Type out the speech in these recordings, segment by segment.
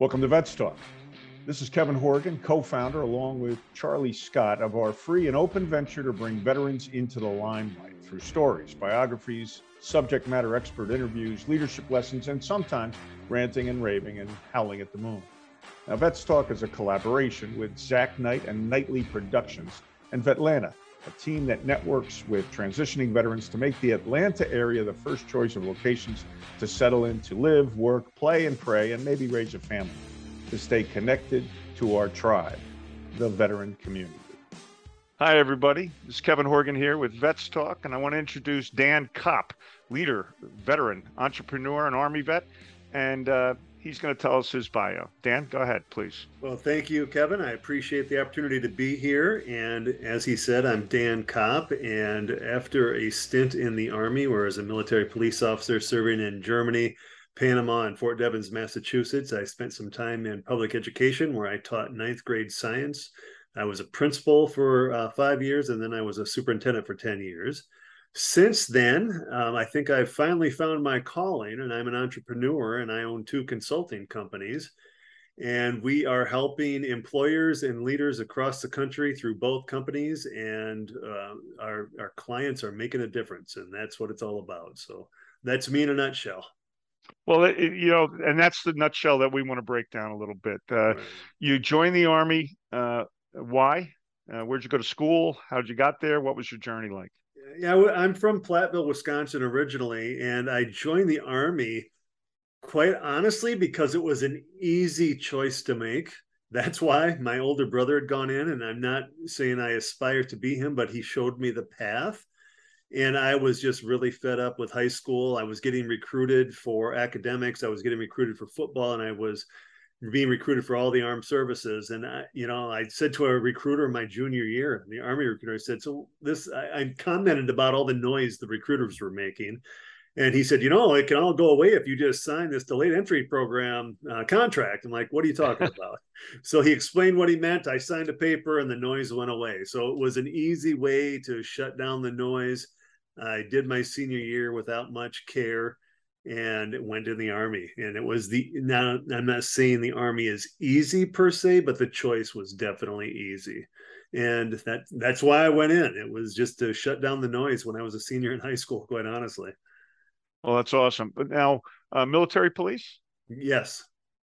Welcome to Vets Talk. This is Kevin Horgan, co founder, along with Charlie Scott, of our free and open venture to bring veterans into the limelight through stories, biographies, subject matter expert interviews, leadership lessons, and sometimes ranting and raving and howling at the moon. Now, Vets Talk is a collaboration with Zach Knight and Nightly Productions and Vetlanta, a team that networks with transitioning veterans to make the Atlanta area the first choice of locations to settle in, to live, work, play, and pray, and maybe raise a family, to stay connected to our tribe, the veteran community. Hi, everybody. This is Kevin Horgan here with Vets Talk, and I want to introduce Dan Kopp, leader, veteran, entrepreneur, and Army vet. And uh, he's going to tell us his bio. Dan, go ahead, please. Well, thank you, Kevin. I appreciate the opportunity to be here. And as he said, I'm Dan Kopp. And after a stint in the Army, where as a military police officer serving in Germany, Panama, and Fort Devens, Massachusetts, I spent some time in public education where I taught ninth grade science. I was a principal for uh, five years, and then I was a superintendent for 10 years since then, um, I think I've finally found my calling, and I'm an entrepreneur and I own two consulting companies. And we are helping employers and leaders across the country through both companies, and uh, our, our clients are making a difference. And that's what it's all about. So that's me in a nutshell. Well, it, you know, and that's the nutshell that we want to break down a little bit. Uh, right. You joined the Army. Uh, why? Uh, where'd you go to school? How'd you got there? What was your journey like? Yeah, I'm from Platteville, Wisconsin originally, and I joined the Army quite honestly because it was an easy choice to make. That's why my older brother had gone in, and I'm not saying I aspire to be him, but he showed me the path. And I was just really fed up with high school. I was getting recruited for academics, I was getting recruited for football, and I was being recruited for all the armed services. And I, you know, I said to a recruiter my junior year, the army recruiter, I said, so this, I, I commented about all the noise the recruiters were making. And he said, you know, it can all go away if you just sign this delayed entry program uh, contract. I'm like, what are you talking about? so he explained what he meant. I signed a paper and the noise went away. So it was an easy way to shut down the noise. I did my senior year without much care and went in the army and it was the now i'm not saying the army is easy per se but the choice was definitely easy. And that that's why i went in. It was just to shut down the noise when i was a senior in high school quite honestly. Well that's awesome. But now uh, military police? Yes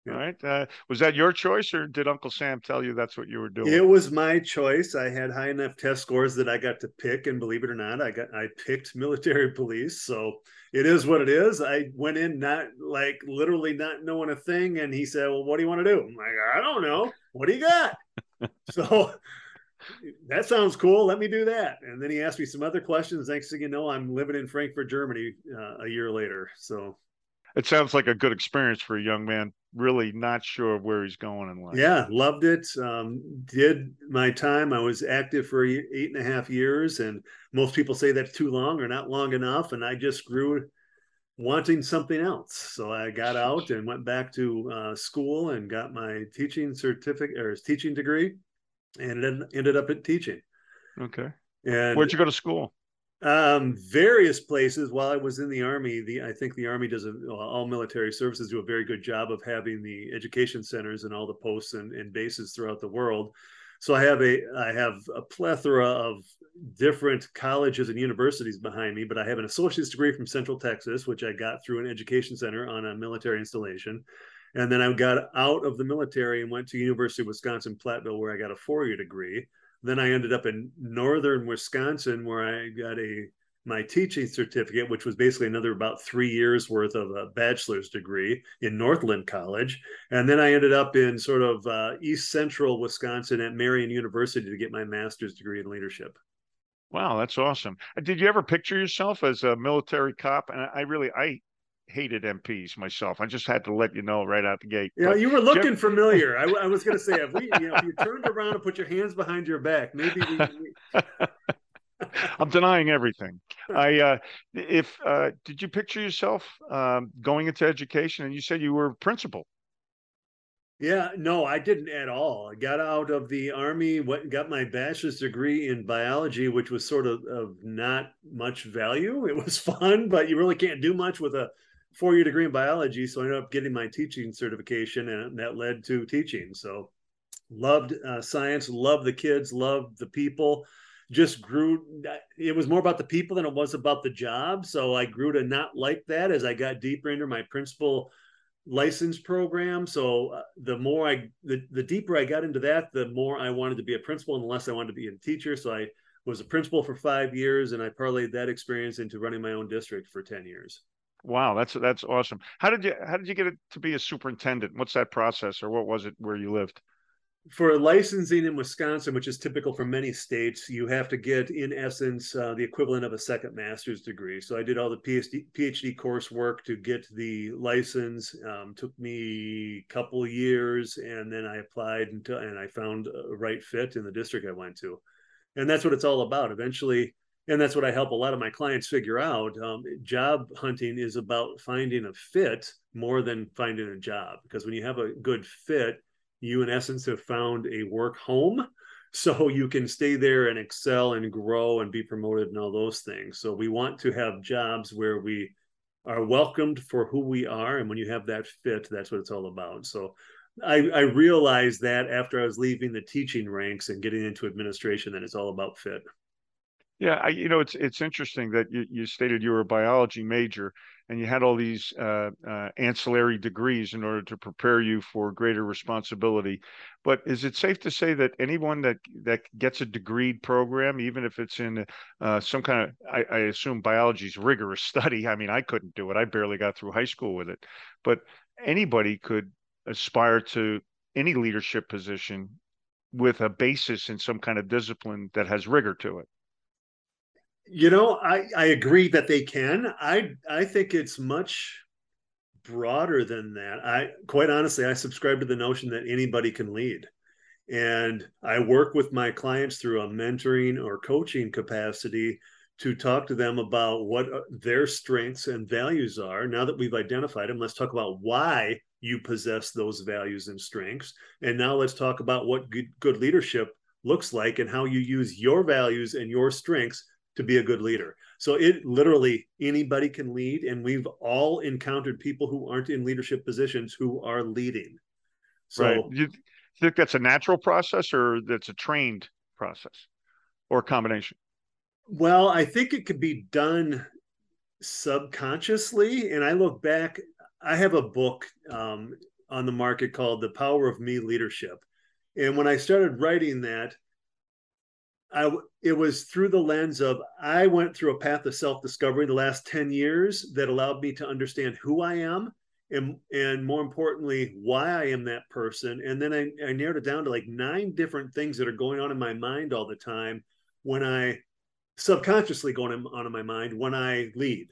yeah. Right. Uh, was that your choice, or did Uncle Sam tell you that's what you were doing? It was my choice. I had high enough test scores that I got to pick, and believe it or not, I got I picked military police. So it is what it is. I went in not like literally not knowing a thing, and he said, "Well, what do you want to do?" I'm like, "I don't know. What do you got?" so that sounds cool. Let me do that. And then he asked me some other questions. Next thing you know, I'm living in Frankfurt, Germany, uh, a year later. So it sounds like a good experience for a young man really not sure where he's going in life. Yeah loved it um, did my time. I was active for eight and a half years and most people say that's too long or not long enough and i just grew wanting something else. So i got out and went back to uh, school and got my teaching certificate or teaching degree and then ended up at teaching. Okay. And where'd you go to school um, various places. While I was in the army, the I think the army does a, all military services do a very good job of having the education centers and all the posts and, and bases throughout the world. So I have a I have a plethora of different colleges and universities behind me, but I have an associate's degree from Central Texas, which I got through an education center on a military installation. And then I got out of the military and went to University of Wisconsin Platteville, where I got a four-year degree. Then I ended up in northern Wisconsin where I got a my teaching certificate, which was basically another about three years worth of a bachelor's degree in Northland College. And then I ended up in sort of uh, east central Wisconsin at Marian University to get my master's degree in leadership. Wow, that's awesome. Did you ever picture yourself as a military cop? And I really, I hated MPs myself. I just had to let you know right out the gate. Yeah, but you were looking familiar. I, I, was going to say, if we, you know, if you turned around and put your hands behind your back, maybe we. we... I'm denying everything. I, uh, if uh, did you picture yourself um, going into education? And you said you were principal. Yeah, no, I didn't at all. I got out of the army, went got my bachelor's degree in biology, which was sort of of not much value. It was fun, but you really can't do much with a four year degree in biology, so I ended up getting my teaching certification, and that led to teaching. So loved uh, science, loved the kids, loved the people. Just grew. It was more about the people than it was about the job. So I grew to not like that as I got deeper into my principal license program. So uh, the more I, the, the deeper I got into that, the more I wanted to be a principal and the less I wanted to be a teacher. So I was a principal for five years and I parlayed that experience into running my own district for 10 years. Wow, that's that's awesome. How did you how did you get it to be a superintendent? What's that process or what was it where you lived? for licensing in Wisconsin, which is typical for many states, you have to get, in essence, uh, the equivalent of a second master's degree. So I did all the PhD, PhD coursework to get the license. Um, took me a couple years, and then I applied until, and I found a right fit in the district I went to. And that's what it's all about. Eventually, and that's what I help a lot of my clients figure out. Um, job hunting is about finding a fit more than finding a job, because when you have a good fit you in essence have found a work home so you can stay there and excel and grow and be promoted and all those things so we want to have jobs where we are welcomed for who we are and when you have that fit that's what it's all about so I, I realized that after I was leaving the teaching ranks and getting into administration that it's all about fit. Yeah, I, you know, it's it's interesting that you, you stated you were a biology major and you had all these uh, uh, ancillary degrees in order to prepare you for greater responsibility. But is it safe to say that anyone that that gets a degreed program, even if it's in uh, some kind of, I, I assume biology's rigorous study. I mean, I couldn't do it. I barely got through high school with it. But anybody could aspire to any leadership position with a basis in some kind of discipline that has rigor to it. You know, I, I agree that they can. I I think it's much broader than that. I quite honestly, I subscribe to the notion that anybody can lead. And I work with my clients through a mentoring or coaching capacity to talk to them about what uh, their strengths and values are. Now that we've identified them, let's talk about why you possess those values and strengths. And now let's talk about what good, good leadership looks like and how you use your values and your strengths to be a good leader. So it literally anybody can lead, and we've all encountered people who aren't in leadership positions who are leading. So right. you think that's a natural process or that's a trained process or a combination? Well, I think it could be done subconsciously. And I look back, I have a book um, on the market called The Power of Me Leadership. And when I started writing that, I it was through the lens of I went through a path of self discovery the last 10 years that allowed me to understand who I am and and more importantly why I am that person and then I, I narrowed it down to like nine different things that are going on in my mind all the time when I subconsciously going on in my mind when I lead.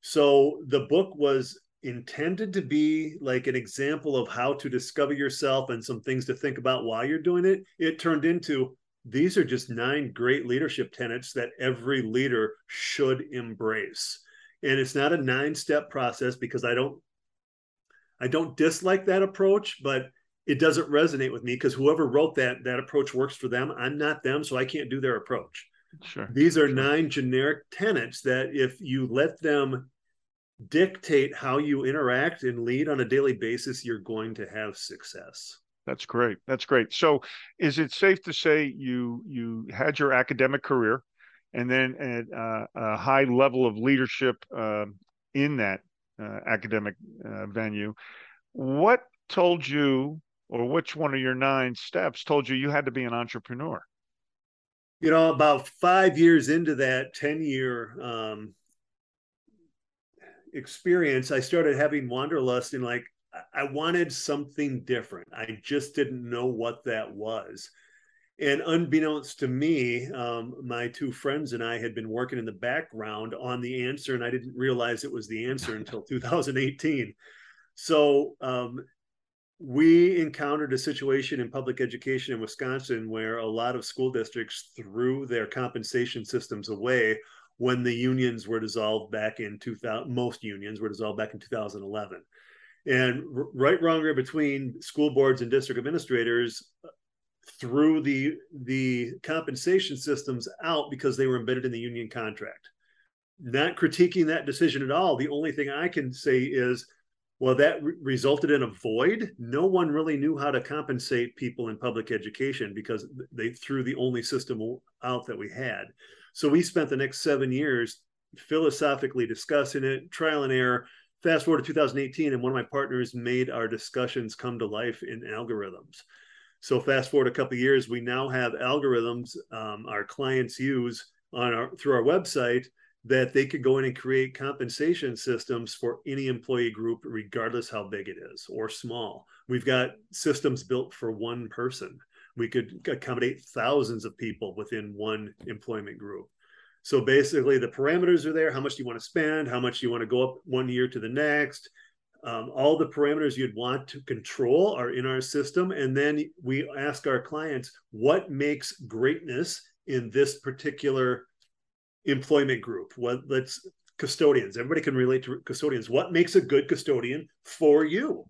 So the book was intended to be like an example of how to discover yourself and some things to think about while you're doing it. It turned into these are just nine great leadership tenets that every leader should embrace. And it's not a nine step process because i don't i don't dislike that approach but it doesn't resonate with me because whoever wrote that that approach works for them. I'm not them so i can't do their approach. Sure. These are sure. nine generic tenets that if you let them dictate how you interact and lead on a daily basis you're going to have success that's great. That's great. So, is it safe to say you you had your academic career, and then at uh, a high level of leadership uh, in that uh, academic uh, venue? What told you, or which one of your nine steps told you you had to be an entrepreneur? You know, about five years into that ten year um, experience, I started having wanderlust and like I wanted something different. I just didn't know what that was. And unbeknownst to me, um, my two friends and I had been working in the background on the answer, and I didn't realize it was the answer until 2018. So um, we encountered a situation in public education in Wisconsin where a lot of school districts threw their compensation systems away when the unions were dissolved back in 2000. Most unions were dissolved back in 2011 and right wrong or between school boards and district administrators uh, threw the the compensation systems out because they were embedded in the union contract not critiquing that decision at all. The only thing I can say is, well, that re- resulted in a void. No one really knew how to compensate people in public education because they threw the only system out that we had. So we spent the next seven years philosophically discussing it, trial and error. Fast forward to 2018, and one of my partners made our discussions come to life in algorithms. So fast forward a couple years, we now have algorithms um, our clients use on our through our website that they could go in and create compensation systems for any employee group, regardless how big it is or small. We've got systems built for one person. We could accommodate thousands of people within one employment group. So basically, the parameters are there. How much do you want to spend? How much do you want to go up one year to the next? Um, all the parameters you'd want to control are in our system. And then we ask our clients what makes greatness in this particular employment group. What let's custodians. Everybody can relate to custodians. What makes a good custodian for you?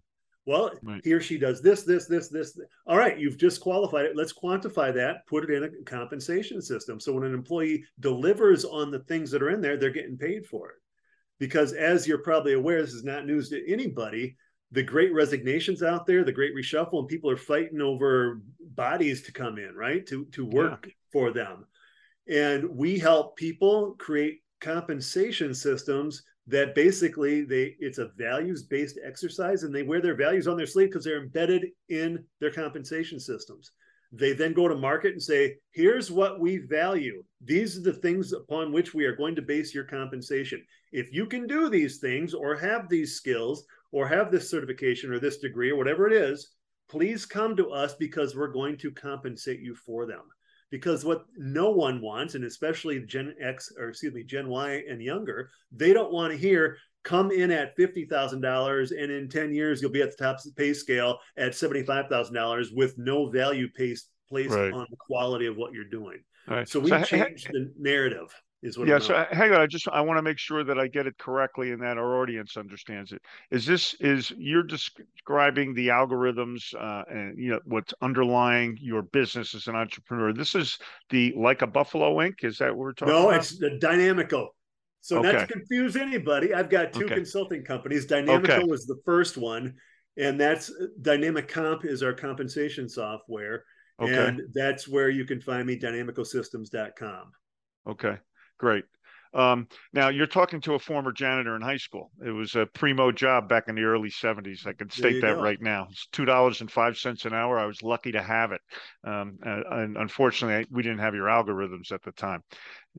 Well, right. he or she does this, this, this, this. All right, you've just qualified it. Let's quantify that, put it in a compensation system. So when an employee delivers on the things that are in there, they're getting paid for it. Because as you're probably aware, this is not news to anybody. The great resignations out there, the great reshuffle, and people are fighting over bodies to come in, right? To to work yeah. for them. And we help people create compensation systems that basically they it's a values based exercise and they wear their values on their sleeve because they're embedded in their compensation systems. They then go to market and say here's what we value. These are the things upon which we are going to base your compensation. If you can do these things or have these skills or have this certification or this degree or whatever it is please come to us because we're going to compensate you for them because what no one wants, and especially Gen X or excuse me, Gen Y and younger, they don't want to hear come in at fifty thousand dollars and in ten years you'll be at the top pay scale at seventy five thousand dollars with no value placed placed right. on the quality of what you're doing. Right. So we so, changed the narrative is what yeah so uh, hang on i just i want to make sure that i get it correctly and that our audience understands it is this is you're describing the algorithms uh, and you know what's underlying your business as an entrepreneur this is the like a buffalo inc is that what we're talking about? no about? it's the Dinamico. so okay. not to confuse anybody i've got two okay. consulting companies Dinamico okay. was the first one and that's dynamic comp is our compensation software and that's where you can find me dinamicosystems.com okay Great. Um, now you're talking to a former janitor in high school. It was a primo job back in the early '70s. I can state that go. right now. It's two dollars and five cents an hour. I was lucky to have it. Um, and unfortunately, we didn't have your algorithms at the time.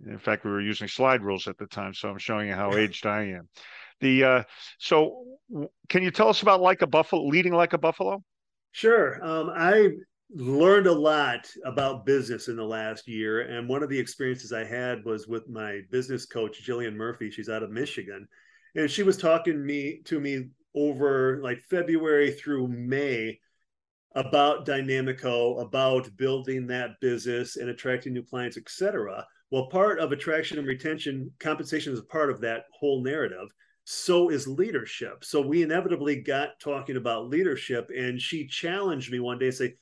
In fact, we were using slide rules at the time. So I'm showing you how aged I am. The uh, so can you tell us about like a buffalo leading like a buffalo? Sure. Um, I learned a lot about business in the last year. And one of the experiences I had was with my business coach, Jillian Murphy. She's out of Michigan. And she was talking me to me over like February through May about Dinamico, about building that business and attracting new clients, etc. Well, part of attraction and retention, compensation is a part of that whole narrative. So is leadership. So we inevitably got talking about leadership, and she challenged me one day say,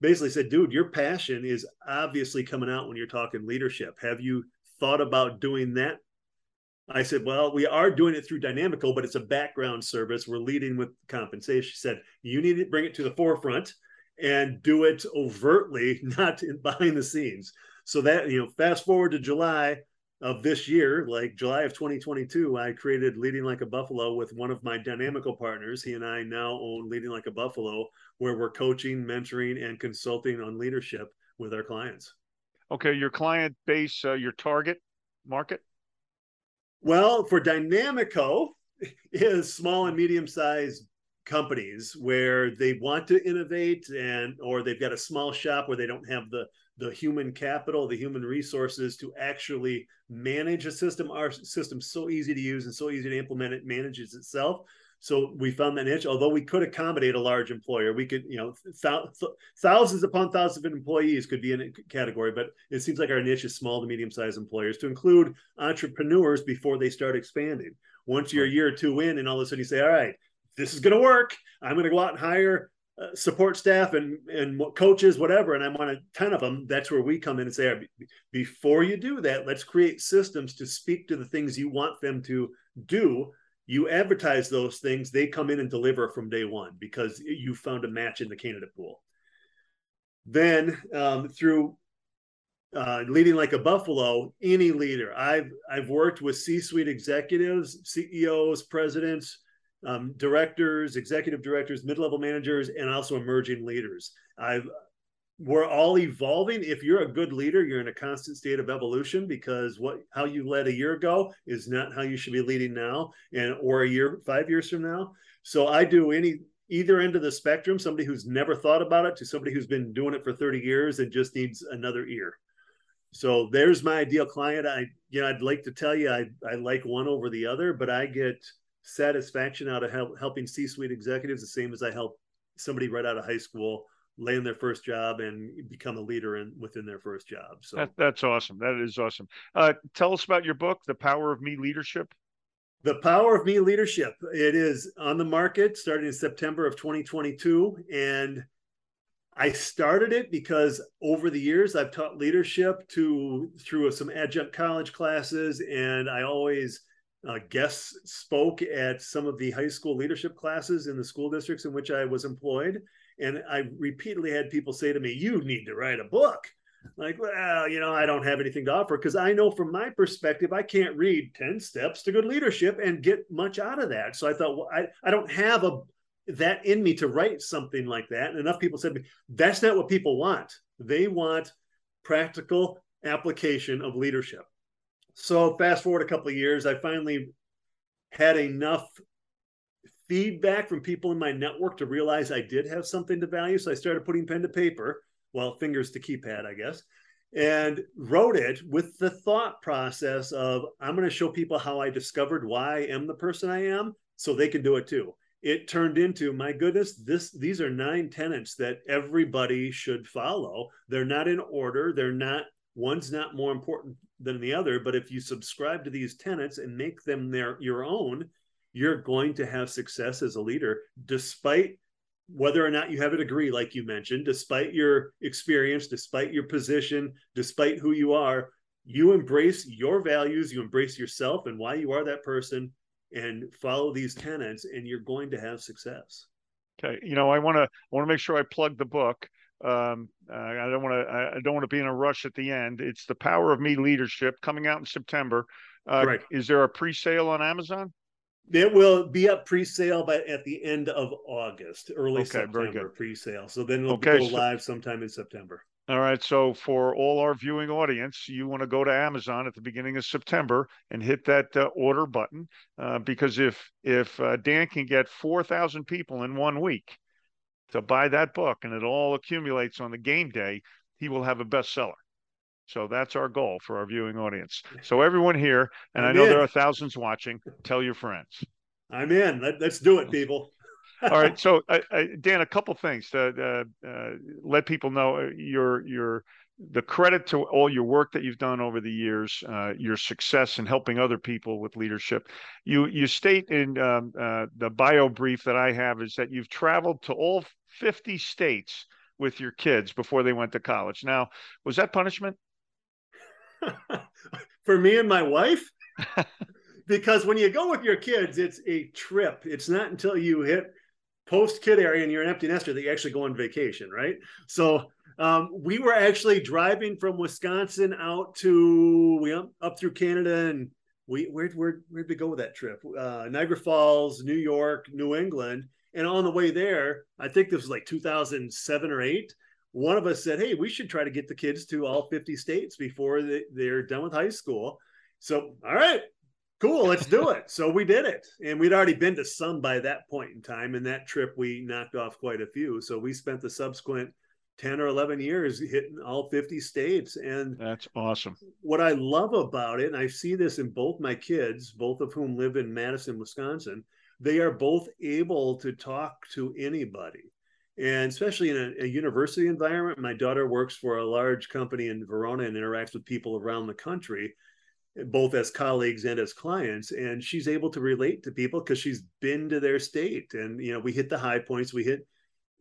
basically said, dude, your passion is obviously coming out when you're talking leadership. Have you thought about doing that? I said, well, we are doing it through Dinamico, but it's a background service. We're leading with compensation. She said, you need to bring it to the forefront and do it overtly, not in, behind the scenes. So that, you know, fast forward to July, of this year, like July of 2022, I created Leading Like a Buffalo with one of my Dinamico partners. He and I now own Leading Like a Buffalo, where we're coaching, mentoring, and consulting on leadership with our clients. Okay, your client base, uh, your target market? Well, for Dinamico, is small and medium sized companies where they want to innovate and or they've got a small shop where they don't have the the human capital, the human resources to actually manage a system. Our system's so easy to use and so easy to implement. It manages itself. So we found that niche. Although we could accommodate a large employer, we could, you know, th- thousands upon thousands of employees could be in a category. But it seems like our niche is small to medium sized employers to include entrepreneurs before they start expanding. Once you're a year or two in, and all of a sudden you say, "All right, this is going to work. I'm going to go out and hire uh, support staff and and coaches, whatever, and I want a ton of them. That's where we come in and say, before you do that, let's create systems to speak to the things you want them to do. You advertise those things; they come in and deliver from day one because you found a match in the candidate pool. Then um, through uh, leading like a buffalo, any leader. I've I've worked with C-suite executives, CEOs, presidents um, directors, executive directors, mid-level managers, and also emerging leaders. I've we're all evolving. If you're a good leader, you're in a constant state of evolution because what how you led a year ago is not how you should be leading now, and or a year, five years from now. So I do any either end of the spectrum, somebody who's never thought about it to somebody who's been doing it for 30 years and just needs another ear. So there's my ideal client. I you know I'd like to tell you I I like one over the other, but I get satisfaction out of help, helping C-suite executives the same as I help somebody right out of high school land their first job and become a leader in within their first job. So that, that's awesome. That is awesome. Uh, tell us about your book, The Power of Me Leadership. The Power of Me Leadership. It is on the market starting in September of 2022 and I started it because over the years I've taught leadership to through some adjunct college classes and I always uh, guest spoke at some of the high school leadership classes in the school districts in which I was employed. And I repeatedly had people say to me, You need to write a book. Like, well, you know, I don't have anything to offer because I know from my perspective, I can't read 10 steps to good leadership and get much out of that. So I thought, well, I, I don't have a that in me to write something like that. And enough people said, me, that's not what people want. They want practical application of leadership. So fast forward a couple of years, I finally had enough feedback from people in my network to realize I did have something to value. So I started putting pen to paper, well, fingers to keypad, I guess, and wrote it with the thought process of I'm going to show people how I discovered why I am the person I am so they can do it too. It turned into my goodness, this these are nine tenets that everybody should follow. They're not in order, they're not one's not more important than the other but if you subscribe to these tenets and make them their your own you're going to have success as a leader despite whether or not you have a degree like you mentioned despite your experience despite your position despite who you are you embrace your values you embrace yourself and why you are that person and follow these tenets and you're going to have success. Okay you know i want to want to make sure i plug the book um, I don't want to. I don't want to be in a rush at the end. It's the power of me leadership coming out in September. Uh, right. Is there a pre-sale on Amazon? It will be up pre-sale by at the end of August, early okay, September pre-sale. So then it'll okay, go so, live sometime in September. All right. So for all our viewing audience, you want to go to Amazon at the beginning of September and hit that uh, order button uh, because if if uh, Dan can get four thousand people in one week, to buy that book and it all accumulates on the game day, he will have a bestseller. So that's our goal for our viewing audience. So everyone here, and I'm i know in. there are thousands watching, tell your friends. I'm in. Let, us do it, people. All right. So, uh, uh, Dan, a couple things to uh, uh, let people know uh, your your the credit to all your work that you've done over the years, uh, your success in helping other people with leadership. You you state in um, uh, the bio brief that I have is that you've traveled to all 50 states with your kids before they went to college. Now, was that punishment? For me and my wife? because when you go with your kids, it's a trip. It's not until you hit post kid area and you're an empty nester that you actually go on vacation, right? So um, we were actually driving from Wisconsin out to we up, up through Canada and we where where where'd we go with that trip? Uh, Niagara Falls, New York, New England, and on the way there, I think this was like 2007 or eight. One of us said, "Hey, we should try to get the kids to all 50 states before they, they're done with high school." So, all right, cool, let's do it. So we did it, and we'd already been to some by that point in time. And that trip, we knocked off quite a few. So we spent the subsequent 10 or 11 years hitting all 50 states and that's awesome what i love about it and i see this in both my kids both of whom live in madison wisconsin they are both able to talk to anybody. And especially in a, a, university environment my daughter works for a large company in verona and interacts with people around the country both as colleagues and as clients. And she's able to relate to people because she's been to their state. And you know we hit the high points we hit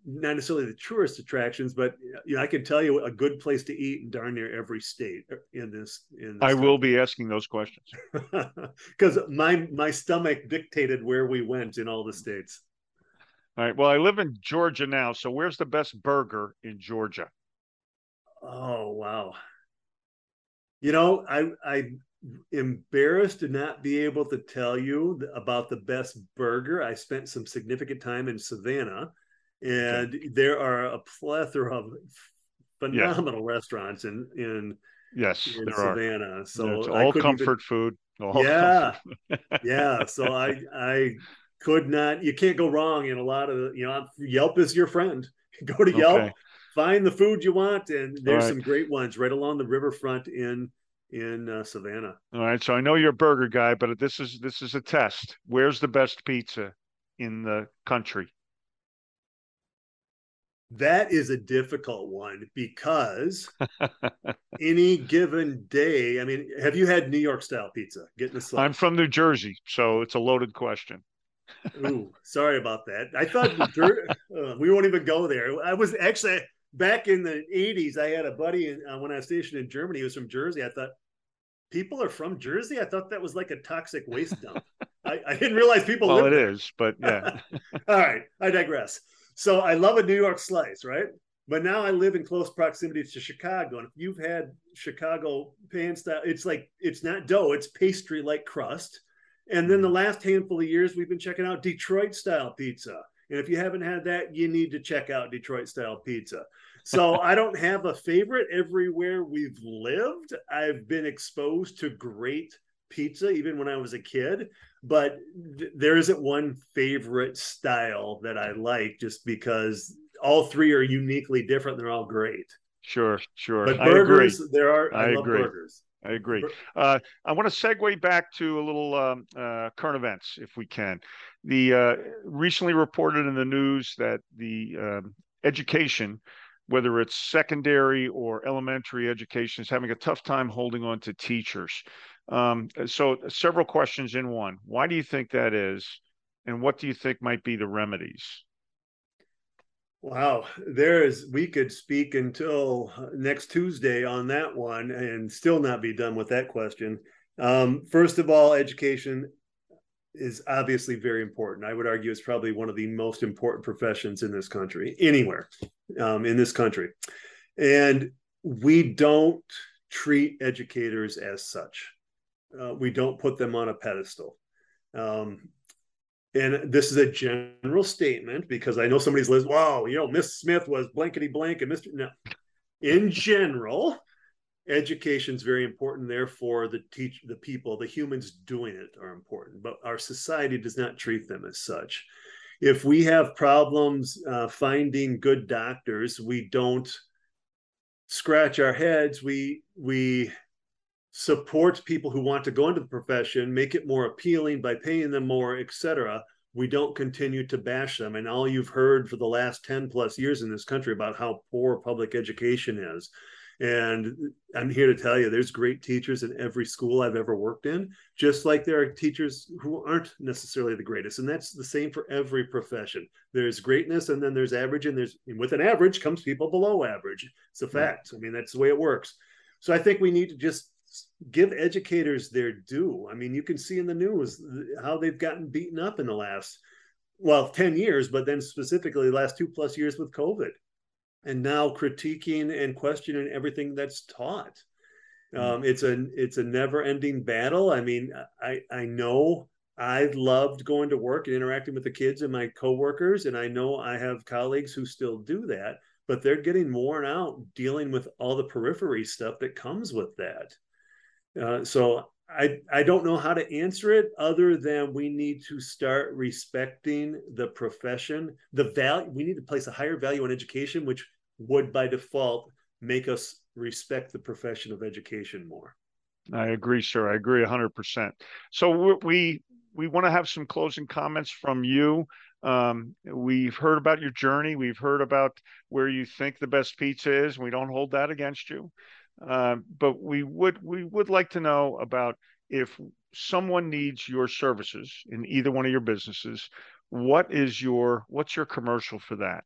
not necessarily the tourist attractions, but you know, I can tell you a good place to eat in darn near every state uh, in this. In this I country. will be asking those questions because my my stomach dictated where we went in all the states. All right. Well, I live in Georgia now, so where's the best burger in Georgia? Oh wow! You know, I I embarrassed to not be able to tell you about the best burger. I spent some significant time in Savannah, and okay. there are a plethora of phenomenal yeah. restaurants in in yes in Savannah. Are. So it's all comfort even, food. All yeah, comfort. yeah. So I I could not. You can't go wrong in a lot of you know. Yelp is your friend. Go to Yelp, okay. find the food you want, and there's right. some great ones right along the riverfront in in uh, Savannah. All right, so I know you're a burger guy, but this is this is a test. Where's the best pizza in the country? That is a difficult one because any given day, I mean, have you had New York style pizza? Getting a. I'm from New Jersey, so it's a loaded question. Ooh, sorry about that. I thought uh, we won't even go there. I was actually back in the 80s, I had a buddy in, uh, when I was stationed in Germany. He was from Jersey. I thought, people are from Jersey? I thought that was like a toxic waste dump. I, I, didn't realize people well, it there. is, but yeah. All right, I digress. So I love a New York slice, right? But now I live in close proximity to Chicago. And if you've had Chicago pan style, it's like it's not dough, it's pastry like crust. And then the mm-hmm. last handful of years, we've been checking out Detroit style pizza. And if you haven't had that, you need to check out Detroit style pizza. So I don't have a favorite everywhere we've lived. I've been exposed to great pizza even when I was a kid, but th- there isn't one favorite style that I like just because all three are uniquely different. They're all great. Sure, sure. But burgers, there are. I, I agree. burgers. I agree. Uh, I want to segue back to a little um, uh, current events, if we can. The uh, recently reported in the news that the um, education whether it's secondary or elementary education, is having a tough time holding on to teachers. Um, so, several questions in one. Why do you think that is? And what do you think might be the remedies? Wow, there is. We could speak until next Tuesday on that one and still not be done with that question. Um, first of all, education is obviously very important. I would argue it's probably one of the most important professions in this country, anywhere um, in this country. And we don't treat educators as such. Uh, we don't put them on a pedestal. Um, and this is a general statement because I know somebody's list. Wow, you know, Miss Smith was blankety blank and Mr. No, in general, education is very important therefore the teach the people the humans doing it are important but our society does not treat them as such if we have problems uh, finding good doctors we don't scratch our heads we we support people who want to go into the profession make it more appealing by paying them more etc we don't continue to bash them and all you've heard for the last 10 plus years in this country about how poor public education is and I'm here to tell you there's great teachers in every school I've ever worked in, just like there are teachers who aren't necessarily the greatest. And that's the same for every profession. There's greatness and then there's average, and there's and with an average comes people below average. It's a fact. I mean, that's the way it works. So I think we need to just give educators their due. I mean, you can see in the news how they've gotten beaten up in the last well 10 years but then specifically the last two plus years with covid and now critiquing and questioning everything that's taught. Hmm. Um, it's a it's a never ending battle. I mean, I I know I loved going to work and interacting with the kids and my coworkers, and I know I have colleagues who still do that, but they're getting worn out dealing with all the periphery stuff that comes with that. Uh, so I I don't know how to answer it other than we need to start respecting the profession. The value we need to place a higher value on education, which would by default make us respect the profession of education more. I agree, sir. I agree 100%. So we we want to have some closing comments from you. Um, we've heard about your journey. We've heard about where you think the best pizza is. We don't hold that against you, uh, but we would we would like to know about if someone needs your services in either one of your businesses. What is your what's your commercial for that?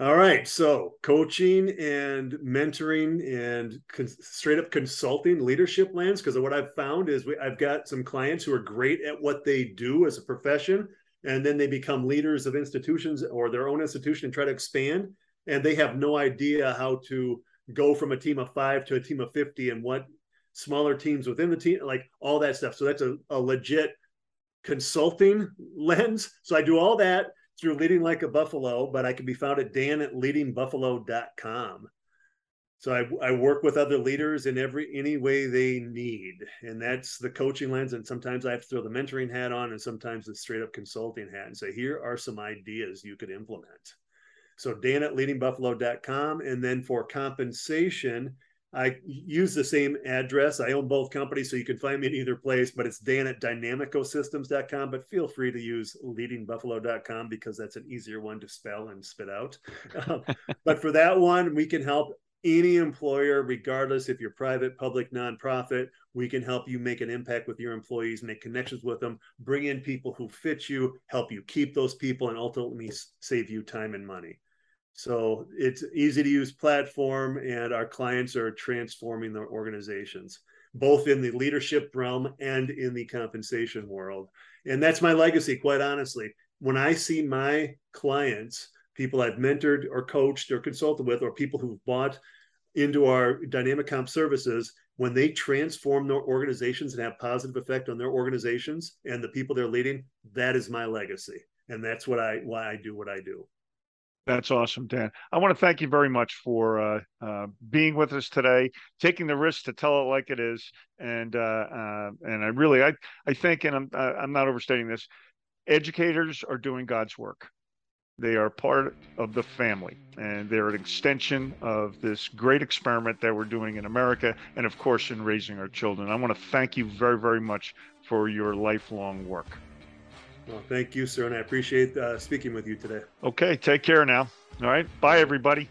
All right. So, coaching and mentoring and con- straight up consulting leadership lands. Because what I've found is we, I've got some clients who are great at what they do as a profession, and then they become leaders of institutions or their own institution and try to expand. And they have no idea how to go from a team of five to a team of 50 and what smaller teams within the team, like all that stuff. So, that's a, a legit consulting lens. So, I do all that through Leading Like a Buffalo, but I can be found at dan at leadingbuffalo.com. So I, I work with other leaders in every any way they need. And that's the coaching lens. And sometimes I have to throw the mentoring hat on and sometimes the straight up consulting hat and say, here are some ideas you could implement. So Dan at leadingbuffalo.com. And then for compensation, I use the same address. I own both companies, so you can find me in either place, but it's Dan at dinamicosystems.com. But feel free to use leadingbuffalo.com because that's an easier one to spell and spit out. Um, but for that one, we can help any employer, regardless if you're private, public, nonprofit. We can help you make an impact with your employees, make connections with them, bring in people who fit you, help you keep those people, and ultimately save you time and money. So it's easy to use platform, and our clients are transforming their organizations, both in the leadership realm and in the compensation world. And that's my legacy, quite honestly. When I see my clients, people I've mentored or coached or consulted with, or people who've bought into our dynamic comp services, when they transform their organizations and have positive effect on their organizations and the people they're leading, that is my legacy. And that's what I why I do what I do. That's awesome, Dan. I want to thank you very much for uh, uh, being with us today, taking the risk to tell it like it is, and uh, uh and I really, I I think, and I'm I'm not overstating this. Educators are doing God's work. They are part of the family, and they're an extension of this great experiment that we're doing in America, and of course, in raising our children. I want to thank you very, very much for your lifelong work. Well, thank you, sir, and I appreciate uh, speaking with you today. Okay, take care now. All right, bye, everybody.